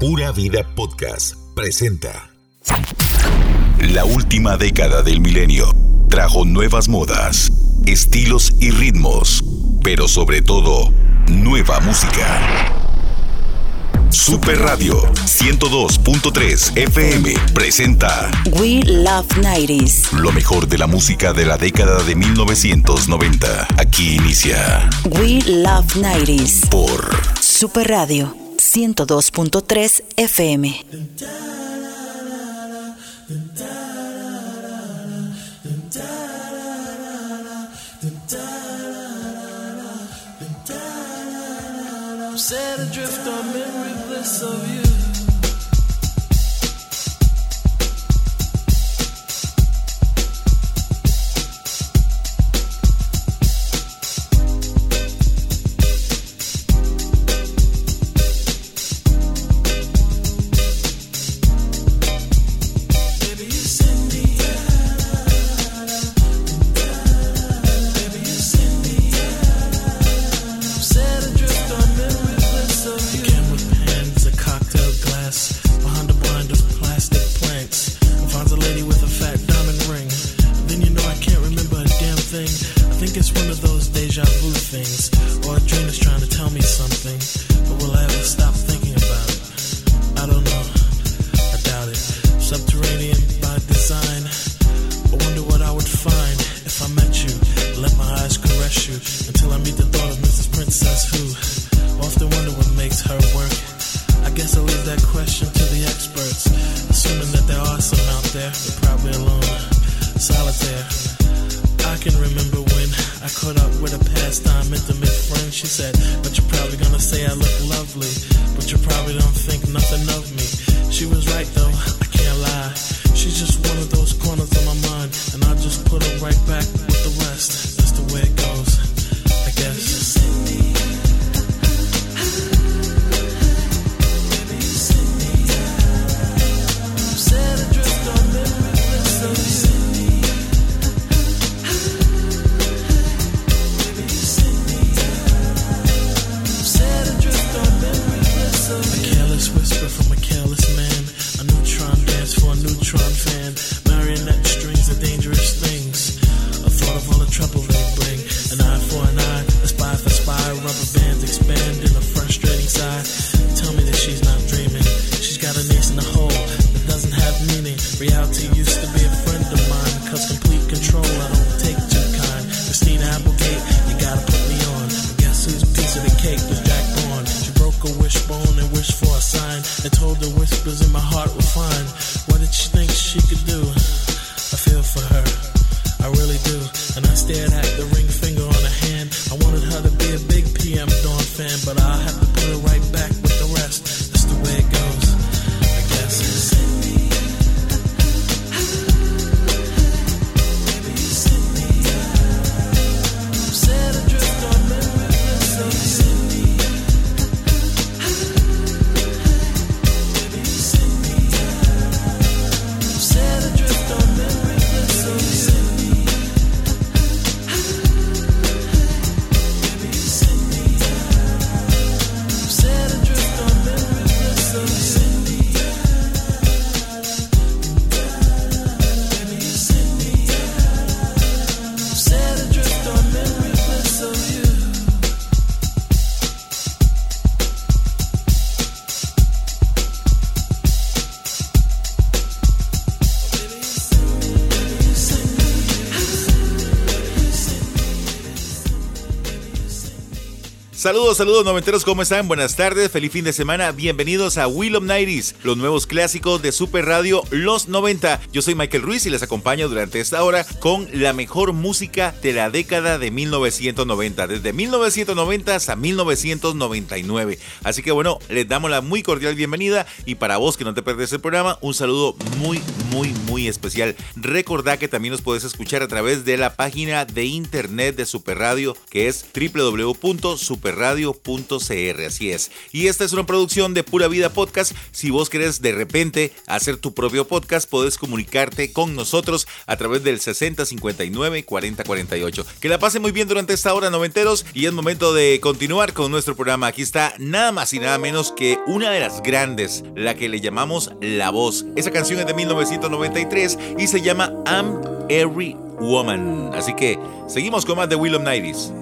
Pura Vida Podcast presenta. La última década del milenio trajo nuevas modas, estilos y ritmos, pero sobre todo, nueva música. Super Radio 102.3 FM presenta We Love 90s. Lo mejor de la música de la década de 1990. Aquí inicia We Love 90s por Super Radio 102.3 FM. Set adrift on. subterranean Yeah. Saludos, saludos noventeros, ¿cómo están? Buenas tardes, feliz fin de semana, bienvenidos a Will of Nighties, los nuevos clásicos de Super Radio Los 90. Yo soy Michael Ruiz y les acompaño durante esta hora con la mejor música de la década de 1990, desde 1990 hasta 1999. Así que bueno, les damos la muy cordial bienvenida y para vos que no te perdés el programa, un saludo muy, muy, muy especial. Recordá que también nos podés escuchar a través de la página de internet de Super Radio, que es www.super y esta es una producción de Pura Vida Podcast. Si vos querés de repente hacer tu propio podcast, podés comunicarte con nosotros a través del 6059 4048. Que la pase muy bien durante esta hora, noventeros, y es momento de continuar con nuestro programa. Aquí está nada más y nada menos que una de las grandes, la que le llamamos La Voz. Esa canción es de 1993 y se llama I'm Every Woman. Así que seguimos con más de Will of Nighties.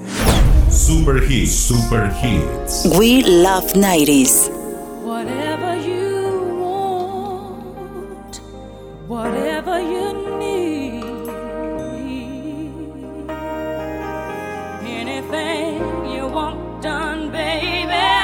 Super Hits, Super Hits. We Love 90s. Whatever you want, whatever you need, anything you want done, baby,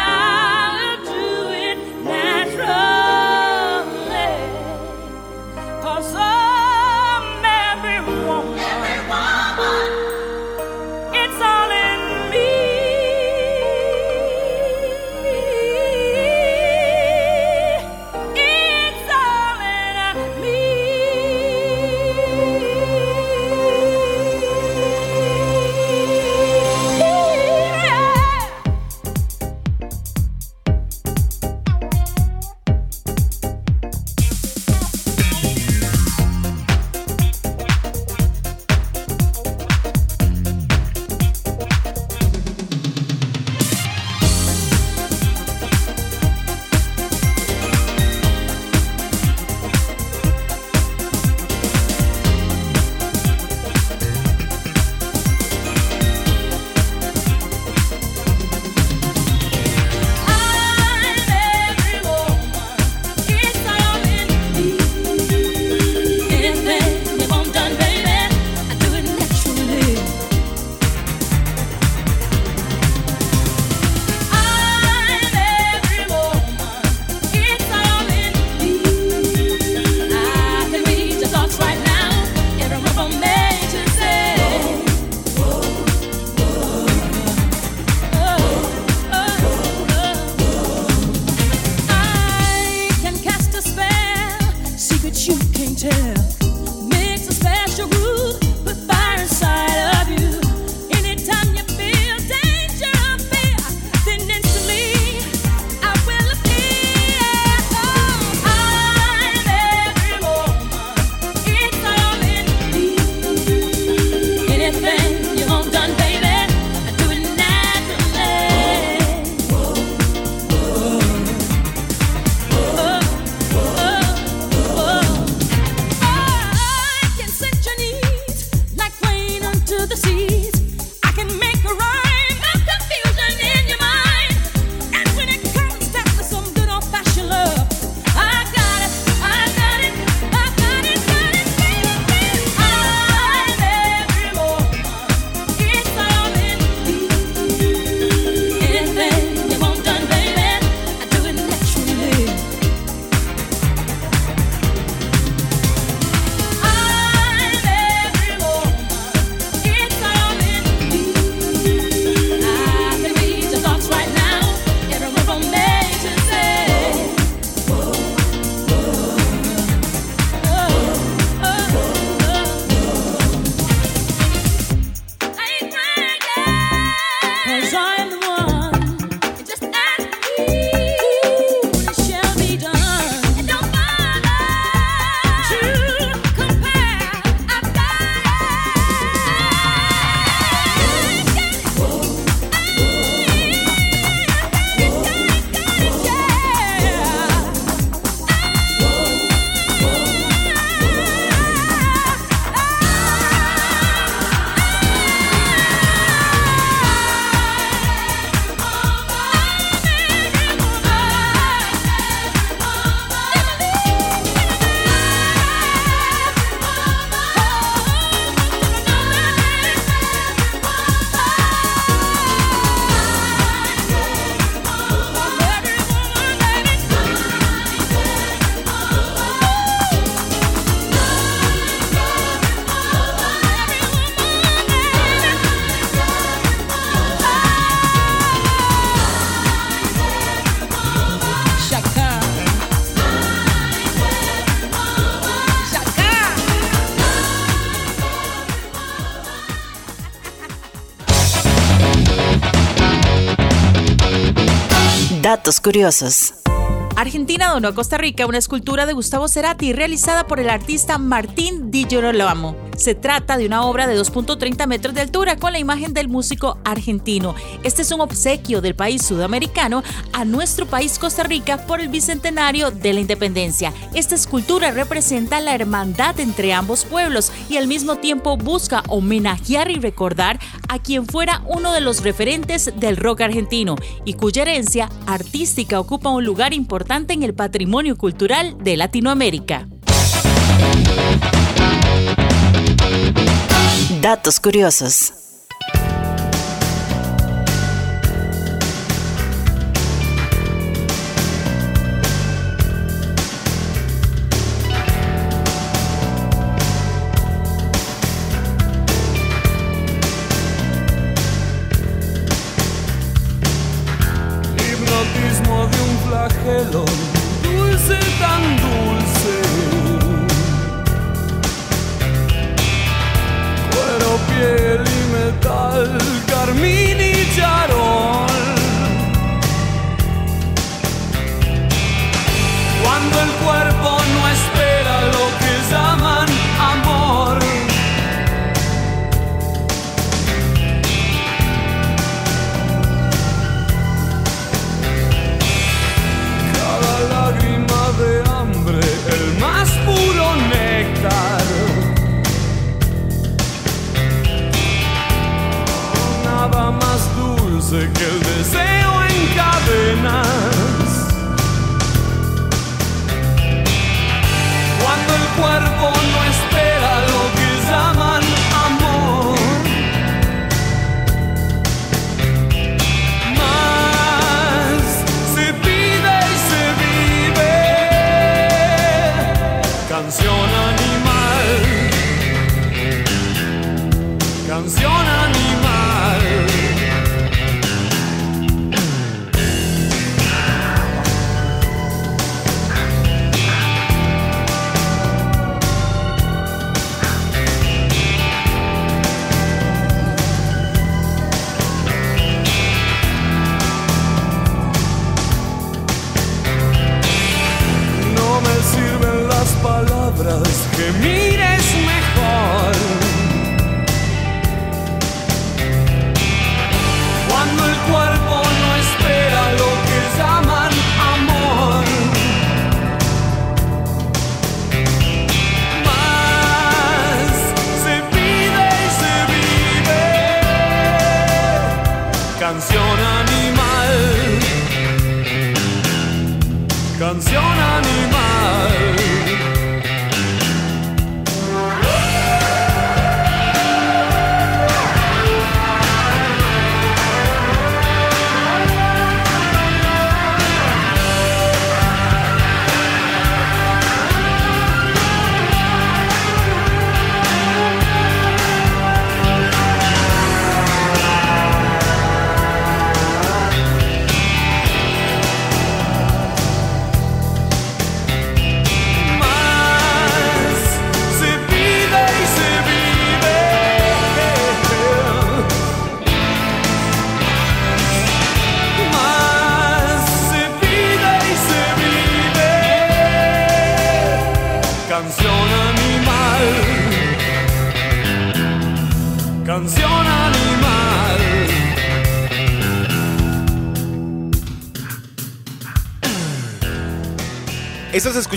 Datos curiosos. Argentina donó a Costa Rica una escultura de Gustavo Cerati realizada por el artista Martín Di Girolamo. Se trata de una obra de 2.30 metros de altura con la imagen del músico argentino. Este es un obsequio del país sudamericano a nuestro país Costa Rica por el bicentenario de la independencia. Esta escultura representa la hermandad entre ambos pueblos y al mismo tiempo busca homenajear y recordar a quien fuera uno de los referentes del rock argentino y cuya herencia artística ocupa un lugar importante en el patrimonio cultural de Latinoamérica. Datos curiosos. Canción animal. Canción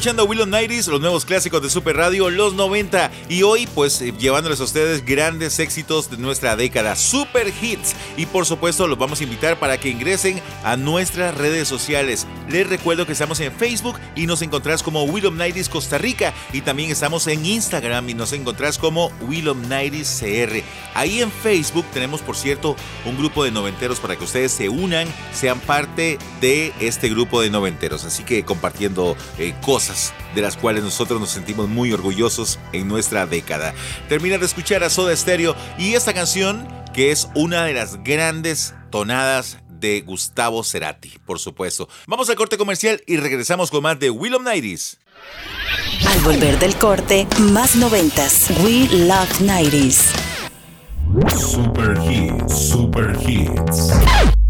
escuchando Willow Nighties, los nuevos clásicos de Super Radio, los 90. Y hoy, pues, eh, llevándoles a ustedes grandes éxitos de nuestra década, super hits. Y por supuesto, los vamos a invitar para que ingresen a nuestras redes sociales. Les recuerdo que estamos en Facebook y nos encontrás como Willow Nighties Costa Rica. Y también estamos en Instagram y nos encontrás como Willow Nighties CR. Ahí en Facebook tenemos, por cierto, un grupo de noventeros para que ustedes se unan, sean parte de este grupo de noventeros. Así que compartiendo eh, cosas de las cuales nosotros nos sentimos muy orgullosos en nuestra década. Termina de escuchar a Soda Stereo y esta canción que es una de las grandes tonadas de Gustavo Cerati, por supuesto. Vamos al corte comercial y regresamos con más de Will of Nighties. Al volver del corte, más noventas. We Love 90s. Super hits, super hits.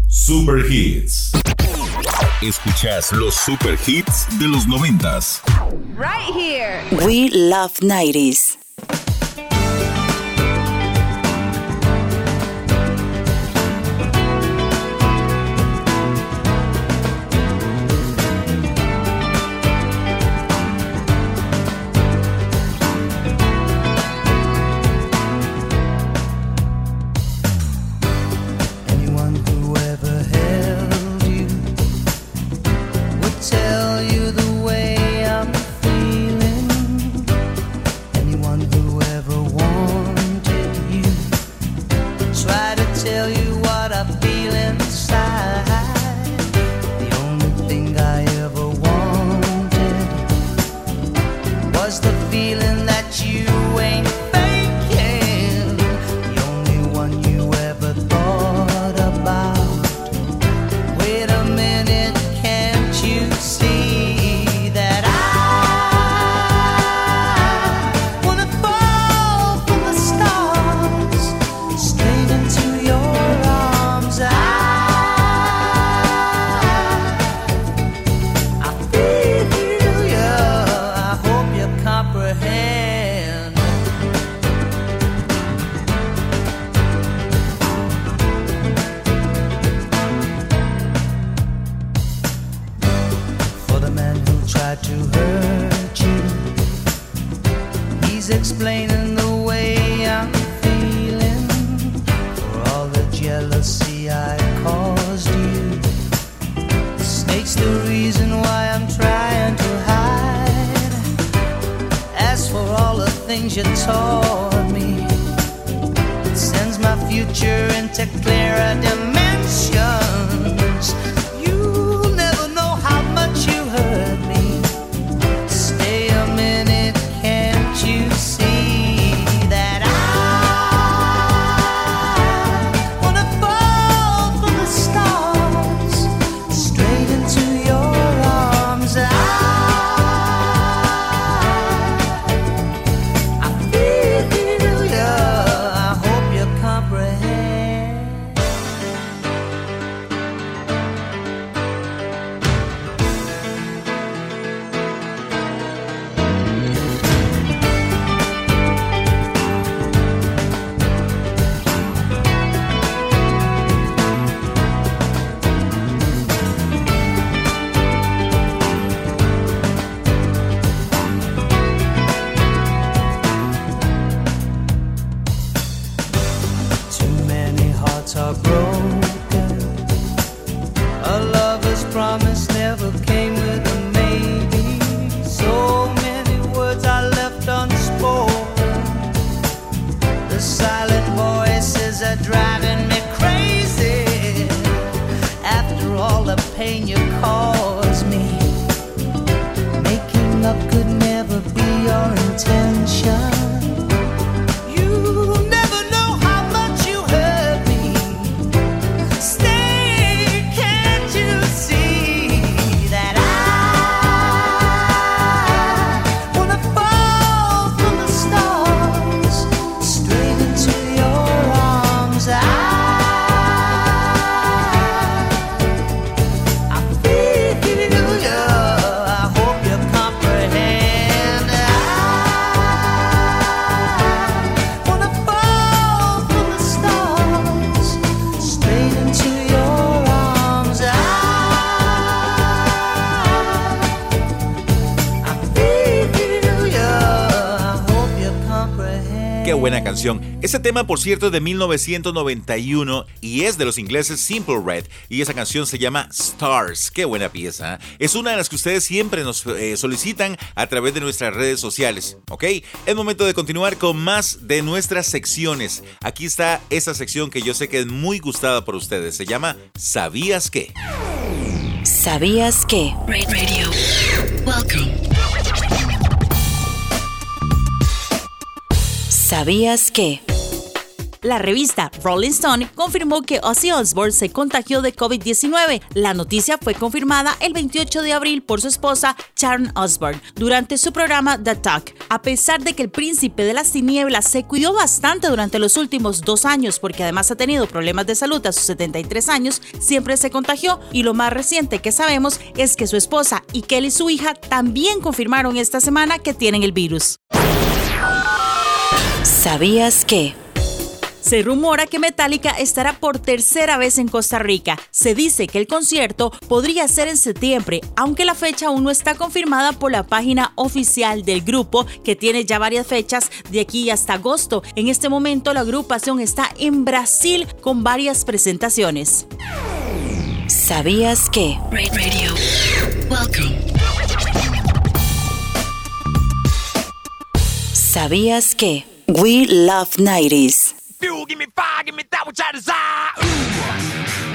Super hits. Escuchas los super hits de los noventas. Right here. We love 90s. Este tema, por cierto, es de 1991 y es de los ingleses Simple Red. Y esa canción se llama Stars. Qué buena pieza. ¿eh? Es una de las que ustedes siempre nos eh, solicitan a través de nuestras redes sociales. ¿Ok? Es momento de continuar con más de nuestras secciones. Aquí está esa sección que yo sé que es muy gustada por ustedes. Se llama ¿Sabías qué? ¿Sabías qué? Radio. Welcome. ¿Sabías qué? La revista Rolling Stone confirmó que Ozzy Osbourne se contagió de COVID-19. La noticia fue confirmada el 28 de abril por su esposa Sharon Osbourne durante su programa The Talk. A pesar de que el príncipe de las tinieblas se cuidó bastante durante los últimos dos años porque además ha tenido problemas de salud a sus 73 años, siempre se contagió y lo más reciente que sabemos es que su esposa y Kelly su hija también confirmaron esta semana que tienen el virus. ¿Sabías que? Se rumora que Metallica estará por tercera vez en Costa Rica. Se dice que el concierto podría ser en septiembre, aunque la fecha aún no está confirmada por la página oficial del grupo, que tiene ya varias fechas de aquí hasta agosto. En este momento la agrupación está en Brasil con varias presentaciones. ¿Sabías que? Radio. Welcome. ¿Sabías que? We love 90s. Fuel, give me fire, give me that which I desire. Ooh.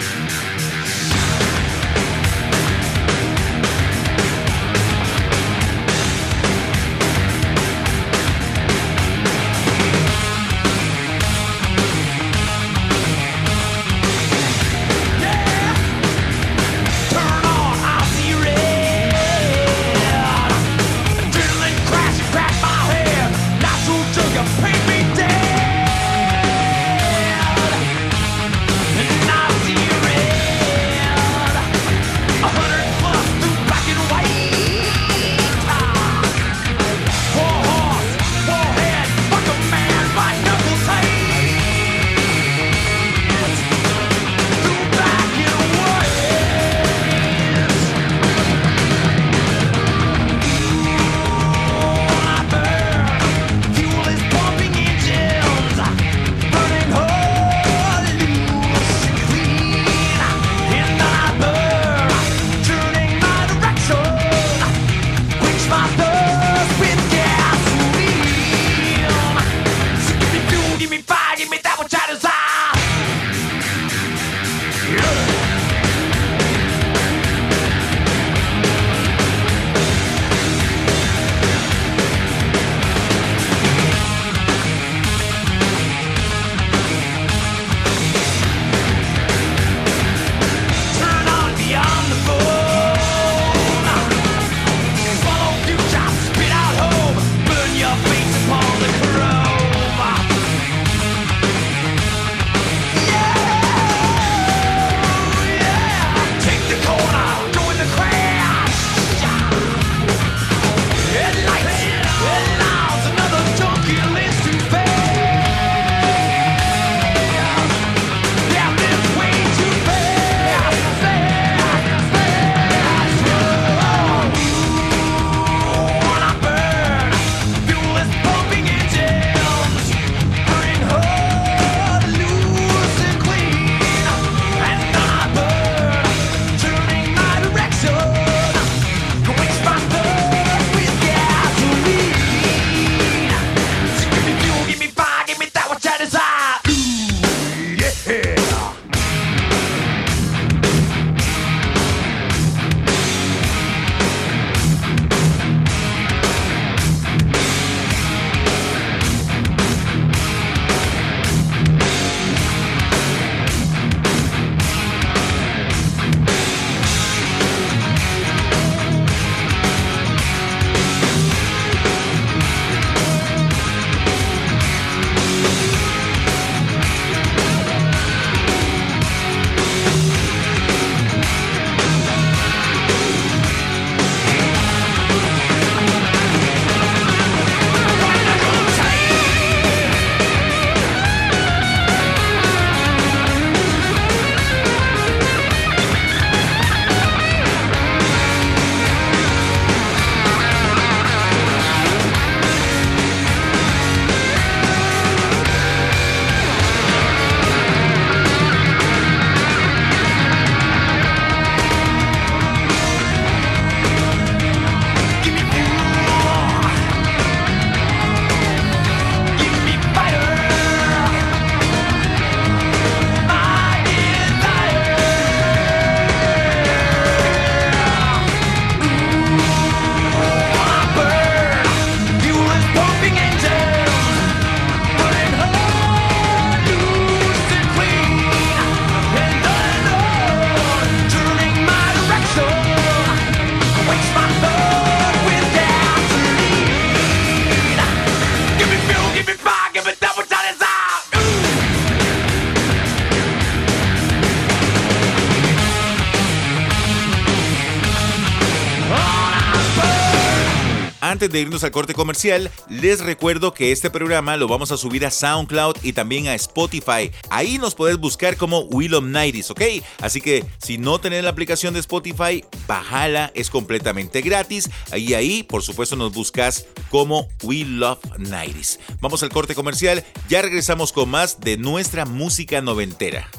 De irnos al corte comercial, les recuerdo que este programa lo vamos a subir a SoundCloud y también a Spotify. Ahí nos podés buscar como Will of Nighties, ¿ok? Así que si no tenés la aplicación de Spotify, bájala, es completamente gratis. Ahí, ahí, por supuesto, nos buscas como We Love Nighties. Vamos al corte comercial, ya regresamos con más de nuestra música noventera.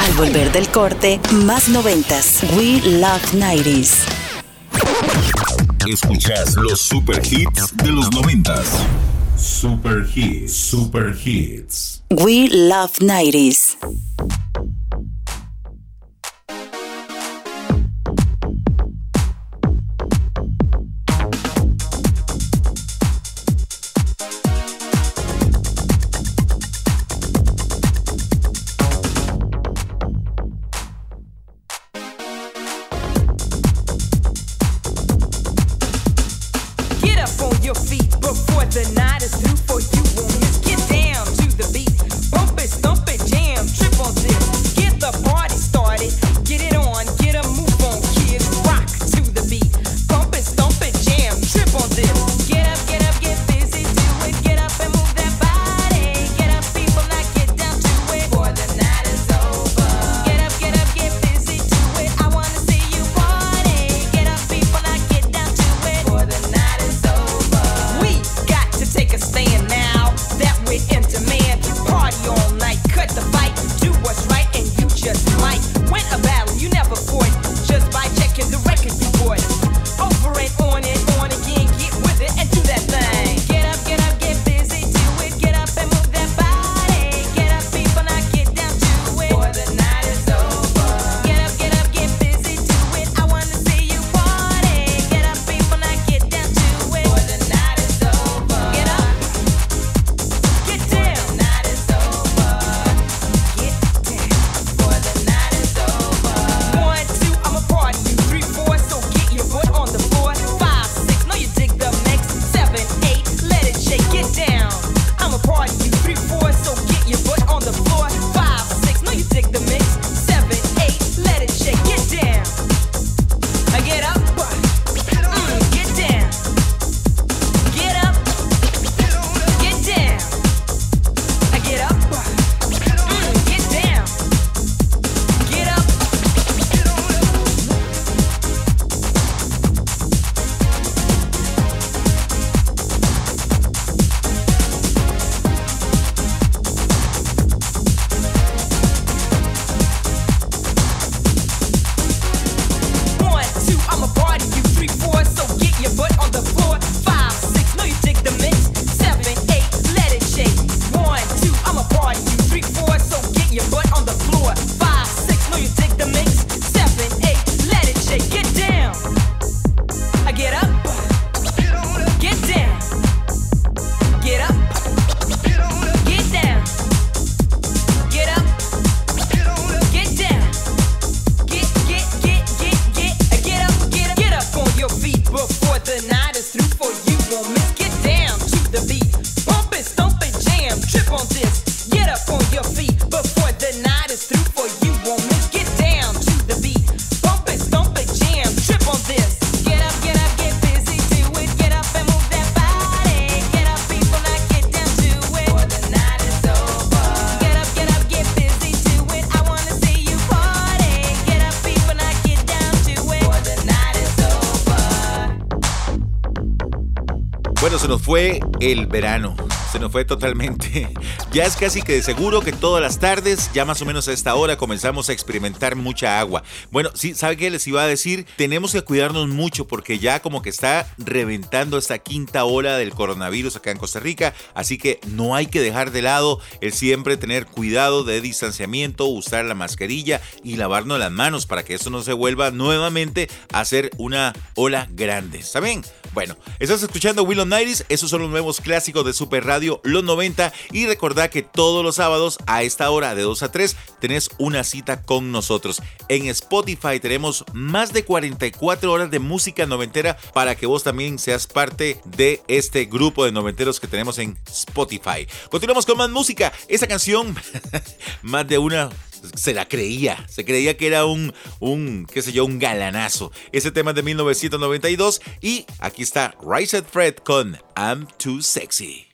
Al volver del corte, más noventas. We Love 90s. Escuchas los super hits de los noventas. Super hits, super hits. We Love 90s. Se nos fue el verano. Se nos fue totalmente. Ya es casi que de seguro que todas las tardes, ya más o menos a esta hora, comenzamos a experimentar mucha agua. Bueno, sí, ¿sabe qué les iba a decir? Tenemos que cuidarnos mucho porque ya como que está reventando esta quinta ola del coronavirus acá en Costa Rica. Así que no hay que dejar de lado el siempre tener cuidado de distanciamiento, usar la mascarilla y lavarnos las manos para que esto no se vuelva nuevamente a ser una ola grande. ¿Está bien? Bueno, estás escuchando Will Nighties, esos son los nuevos clásicos de Super Radio Los 90 y que todos los sábados a esta hora de 2 a 3 tenés una cita con nosotros. En Spotify tenemos más de 44 horas de música noventera para que vos también seas parte de este grupo de noventeros que tenemos en Spotify. Continuamos con más música. Esta canción, más de una se la creía, se creía que era un, un, qué yo, un galanazo. Ese tema de 1992 y aquí está Rise at Fred con I'm Too Sexy.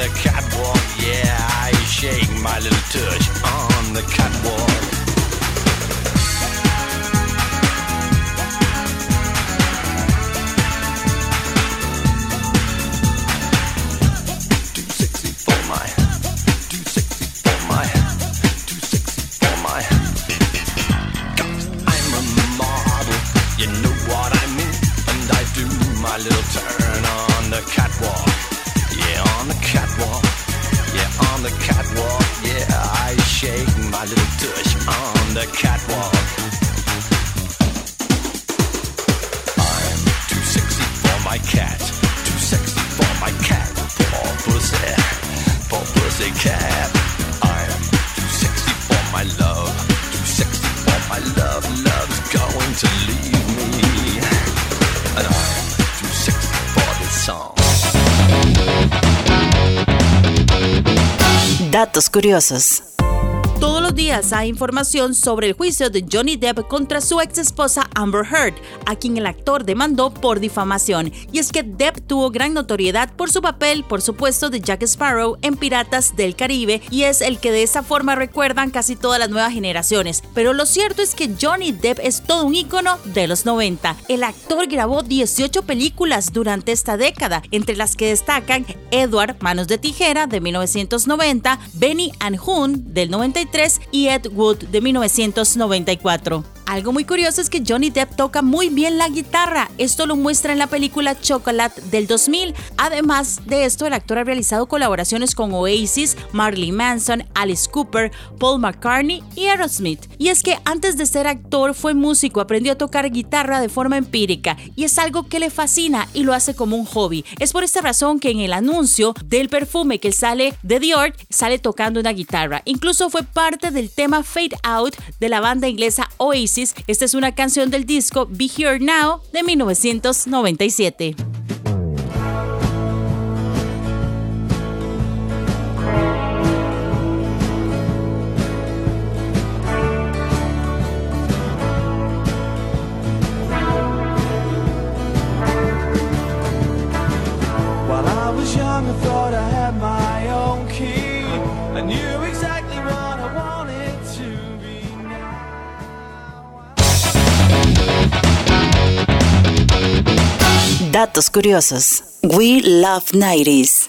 The catwalk. Yeah, I shake my little touch on the catwalk. Curiosos. Todos los días hay información sobre el juicio de Johnny Depp contra su ex esposa Amber Heard, a quien el actor demandó por difamación. Y es que Depp tuvo gran notoriedad por su papel, por supuesto, de Jack Sparrow en Piratas del Caribe y es el que de esa forma recuerdan casi todas las nuevas generaciones. Pero lo cierto es que Johnny Depp es todo un ícono de los 90. El actor grabó 18 películas durante esta década, entre las que destacan Edward, Manos de Tijera de 1990, Benny and June del 93 y Ed Wood de 1994. Algo muy curioso es que Johnny Depp toca muy bien la guitarra. Esto lo muestra en la película Chocolate del 2000. Además de esto, el actor ha realizado colaboraciones con Oasis, Marley Manson, Alice Cooper, Paul McCartney y Aerosmith. Y es que antes de ser actor fue músico, aprendió a tocar guitarra de forma empírica y es algo que le fascina y lo hace como un hobby. Es por esta razón que en el anuncio del perfume que sale de Dior sale tocando una guitarra. Incluso fue parte del tema Fade Out de la banda inglesa Oasis. Esta es una canción del disco Be Here Now de 1997. Datos curiosos. We love 90s.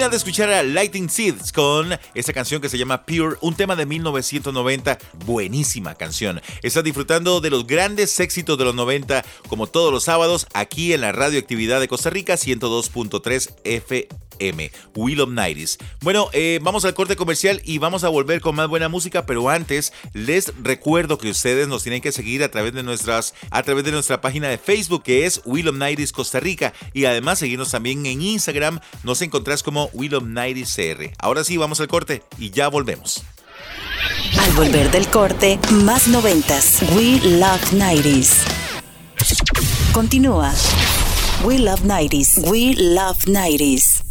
De escuchar a Lighting Seeds con esta canción que se llama Pure, un tema de 1990, buenísima canción. Estás disfrutando de los grandes éxitos de los 90 como todos los sábados aquí en la radioactividad de Costa Rica 102.3 FM. Will of Nighties. Bueno, eh, vamos al corte comercial y vamos a volver con más buena música, pero antes les recuerdo que ustedes nos tienen que seguir a través de nuestras a través de nuestra página de Facebook que es Will of Nighties Costa Rica y además seguirnos también en Instagram, nos encontrás como Will of Nighties CR. Ahora sí, vamos al corte y ya volvemos. Al volver del corte, más noventas. We Love 90s. Continúa. We Love 90s. We Love 90s.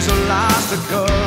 days are lost to go.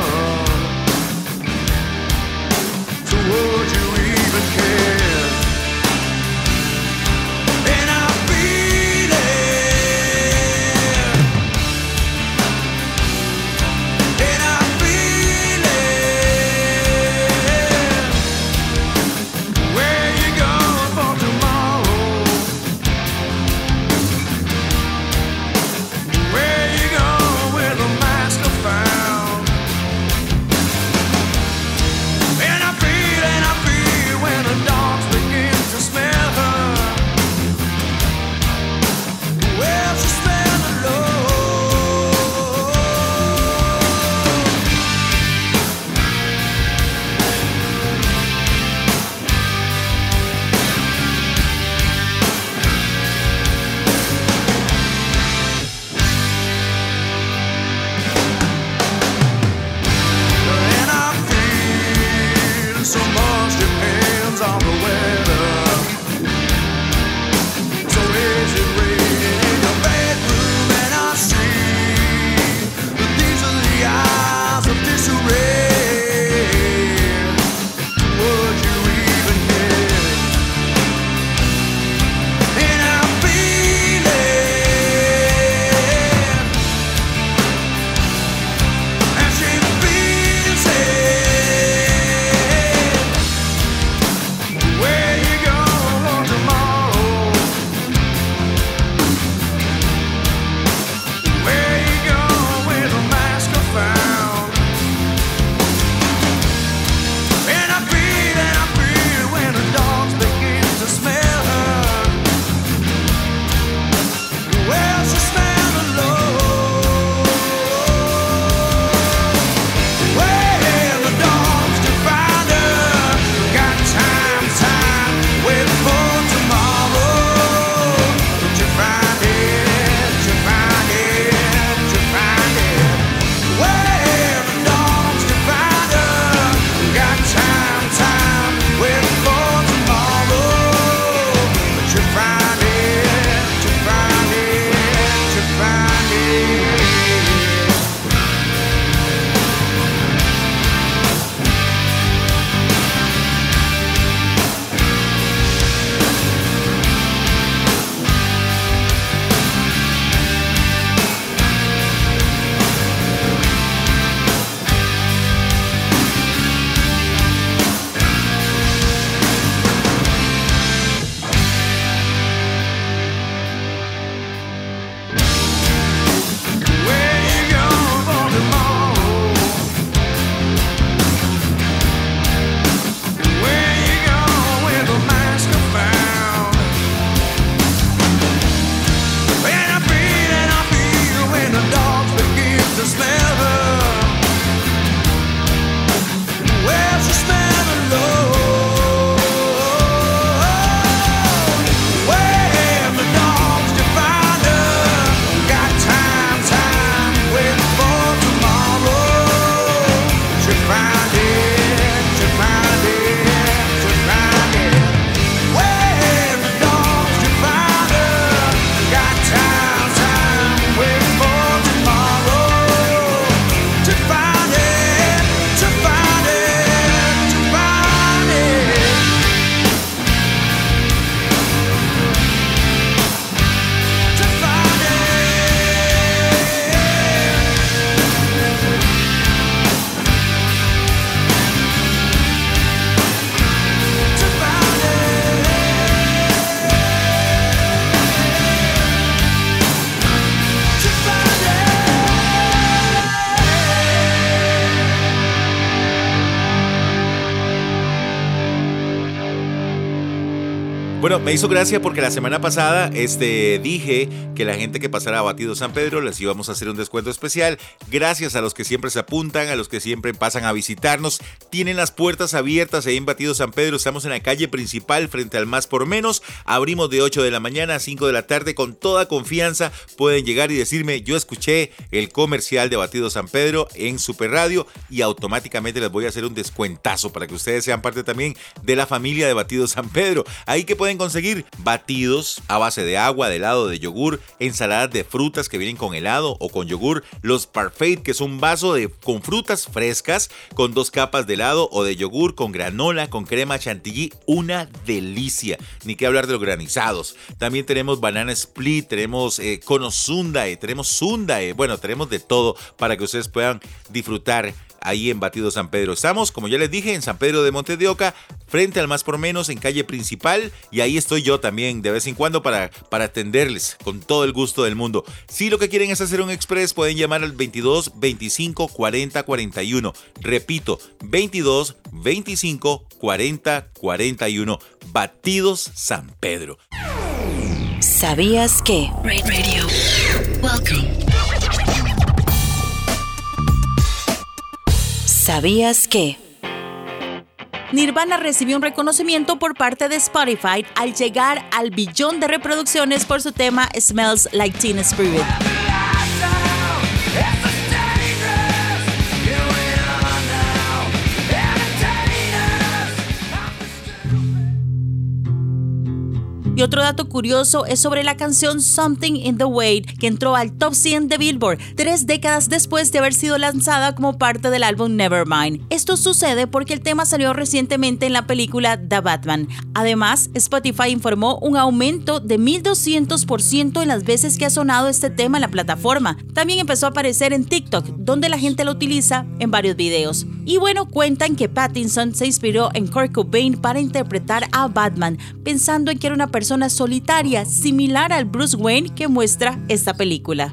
Me hizo gracia porque la semana pasada este, dije que la gente que pasara a Batido San Pedro les íbamos a hacer un descuento especial. Gracias a los que siempre se apuntan, a los que siempre pasan a visitarnos. Tienen las puertas abiertas ahí en Batido San Pedro. Estamos en la calle principal frente al Más por Menos. Abrimos de 8 de la mañana a 5 de la tarde con toda confianza. Pueden llegar y decirme, yo escuché el comercial de Batido San Pedro en Super Radio y automáticamente les voy a hacer un descuentazo para que ustedes sean parte también de la familia de Batido San Pedro. Ahí que pueden conseguir batidos a base de agua, de helado, de yogur, ensaladas de frutas que vienen con helado o con yogur, los parfait que es un vaso de, con frutas frescas, con dos capas de helado o de yogur, con granola, con crema chantilly, una delicia. Ni que hablar de los granizados. También tenemos banana split, tenemos eh, sundae, tenemos sundae, bueno, tenemos de todo para que ustedes puedan disfrutar ahí en Batido San Pedro. Estamos, como ya les dije, en San Pedro de Monte de Oca, frente al más por menos en calle principal y ahí estoy yo también de vez en cuando para, para atenderles con todo el gusto del mundo. Si lo que quieren es hacer un express, pueden llamar al 22 25 40 41. Repito, 22 25 40 41. Batidos San Pedro. ¿Sabías que? Radio. Welcome. ¿Sabías que? Nirvana recibió un reconocimiento por parte de Spotify al llegar al billón de reproducciones por su tema Smells Like Teen Spirit. Y otro dato curioso es sobre la canción Something in the Way, que entró al top 100 de Billboard tres décadas después de haber sido lanzada como parte del álbum Nevermind. Esto sucede porque el tema salió recientemente en la película The Batman. Además, Spotify informó un aumento de 1200% en las veces que ha sonado este tema en la plataforma. También empezó a aparecer en TikTok, donde la gente lo utiliza en varios videos. Y bueno, cuentan que Pattinson se inspiró en Kurt Cobain para interpretar a Batman, pensando en que era una persona solitaria, similar al Bruce Wayne que muestra esta película.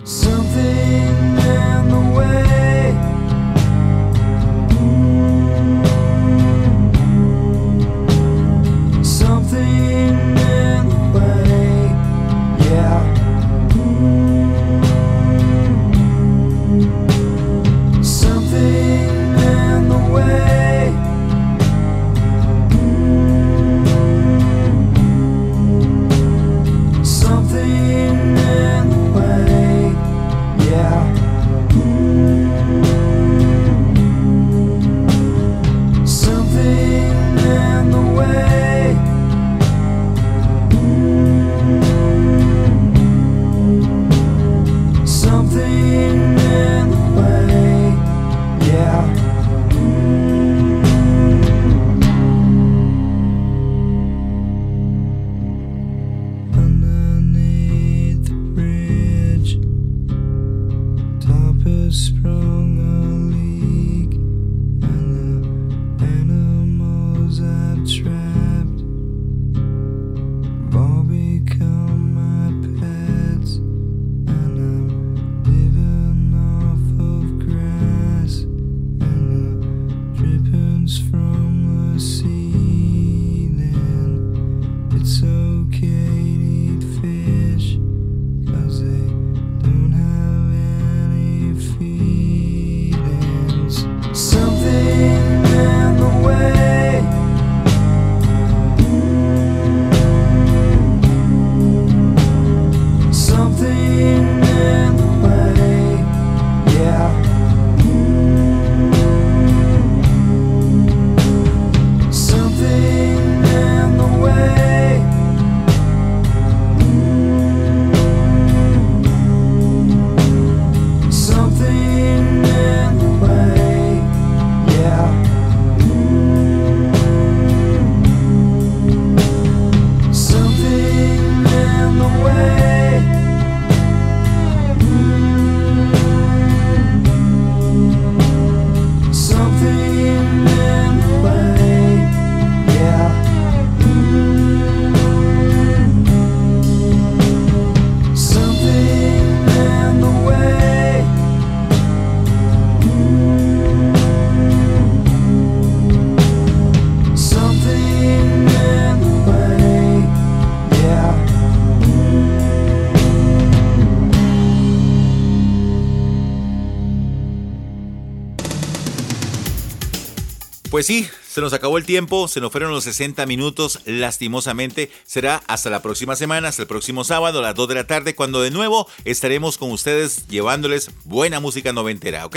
Pues sí, se nos acabó el tiempo, se nos fueron los 60 minutos, lastimosamente. Será hasta la próxima semana, hasta el próximo sábado a las 2 de la tarde, cuando de nuevo estaremos con ustedes llevándoles buena música noventera, ¿ok?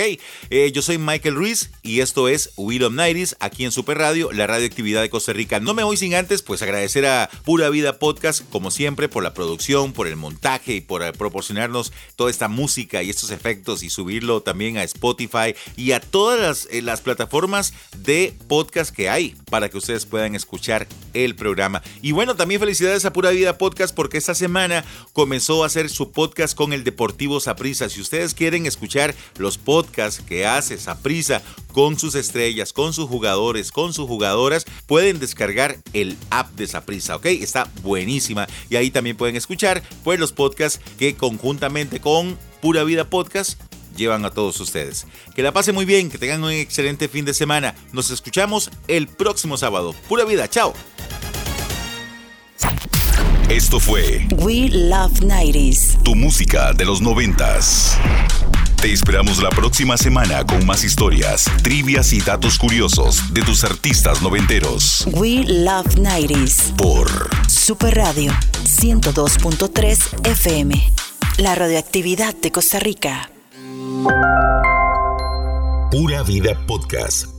Eh, yo soy Michael Ruiz y esto es Will of Nighties aquí en Super Radio, la radioactividad de Costa Rica. No me voy sin antes, pues agradecer a Pura Vida Podcast, como siempre, por la producción, por el montaje y por eh, proporcionarnos toda esta música y estos efectos y subirlo también a Spotify y a todas las, eh, plataformas de que hay para que ustedes puedan escuchar el programa. Y bueno, también felicidades a Pura Vida Podcast porque esta semana comenzó a hacer su podcast con el Deportivo Saprisa. Si ustedes quieren escuchar los podcasts que hace Saprisa con sus estrellas, con sus jugadores, con sus jugadoras, pueden descargar el app de Saprisa, ¿ok? Está buenísima y ahí también pueden escuchar pues los podcasts que conjuntamente con Pura Vida Podcast llevan a todos ustedes. Que la pasen muy bien, que tengan un excelente fin de semana. Nos escuchamos el próximo sábado. Pura vida, chao. Esto fue We Love 90s. tu música de los noventas. Te esperamos la próxima semana con más historias, trivias y datos curiosos de tus artistas noventeros. We Love 90s. Por Super Radio 102.3 FM. La radioactividad de Costa Rica. Pura Vida Podcast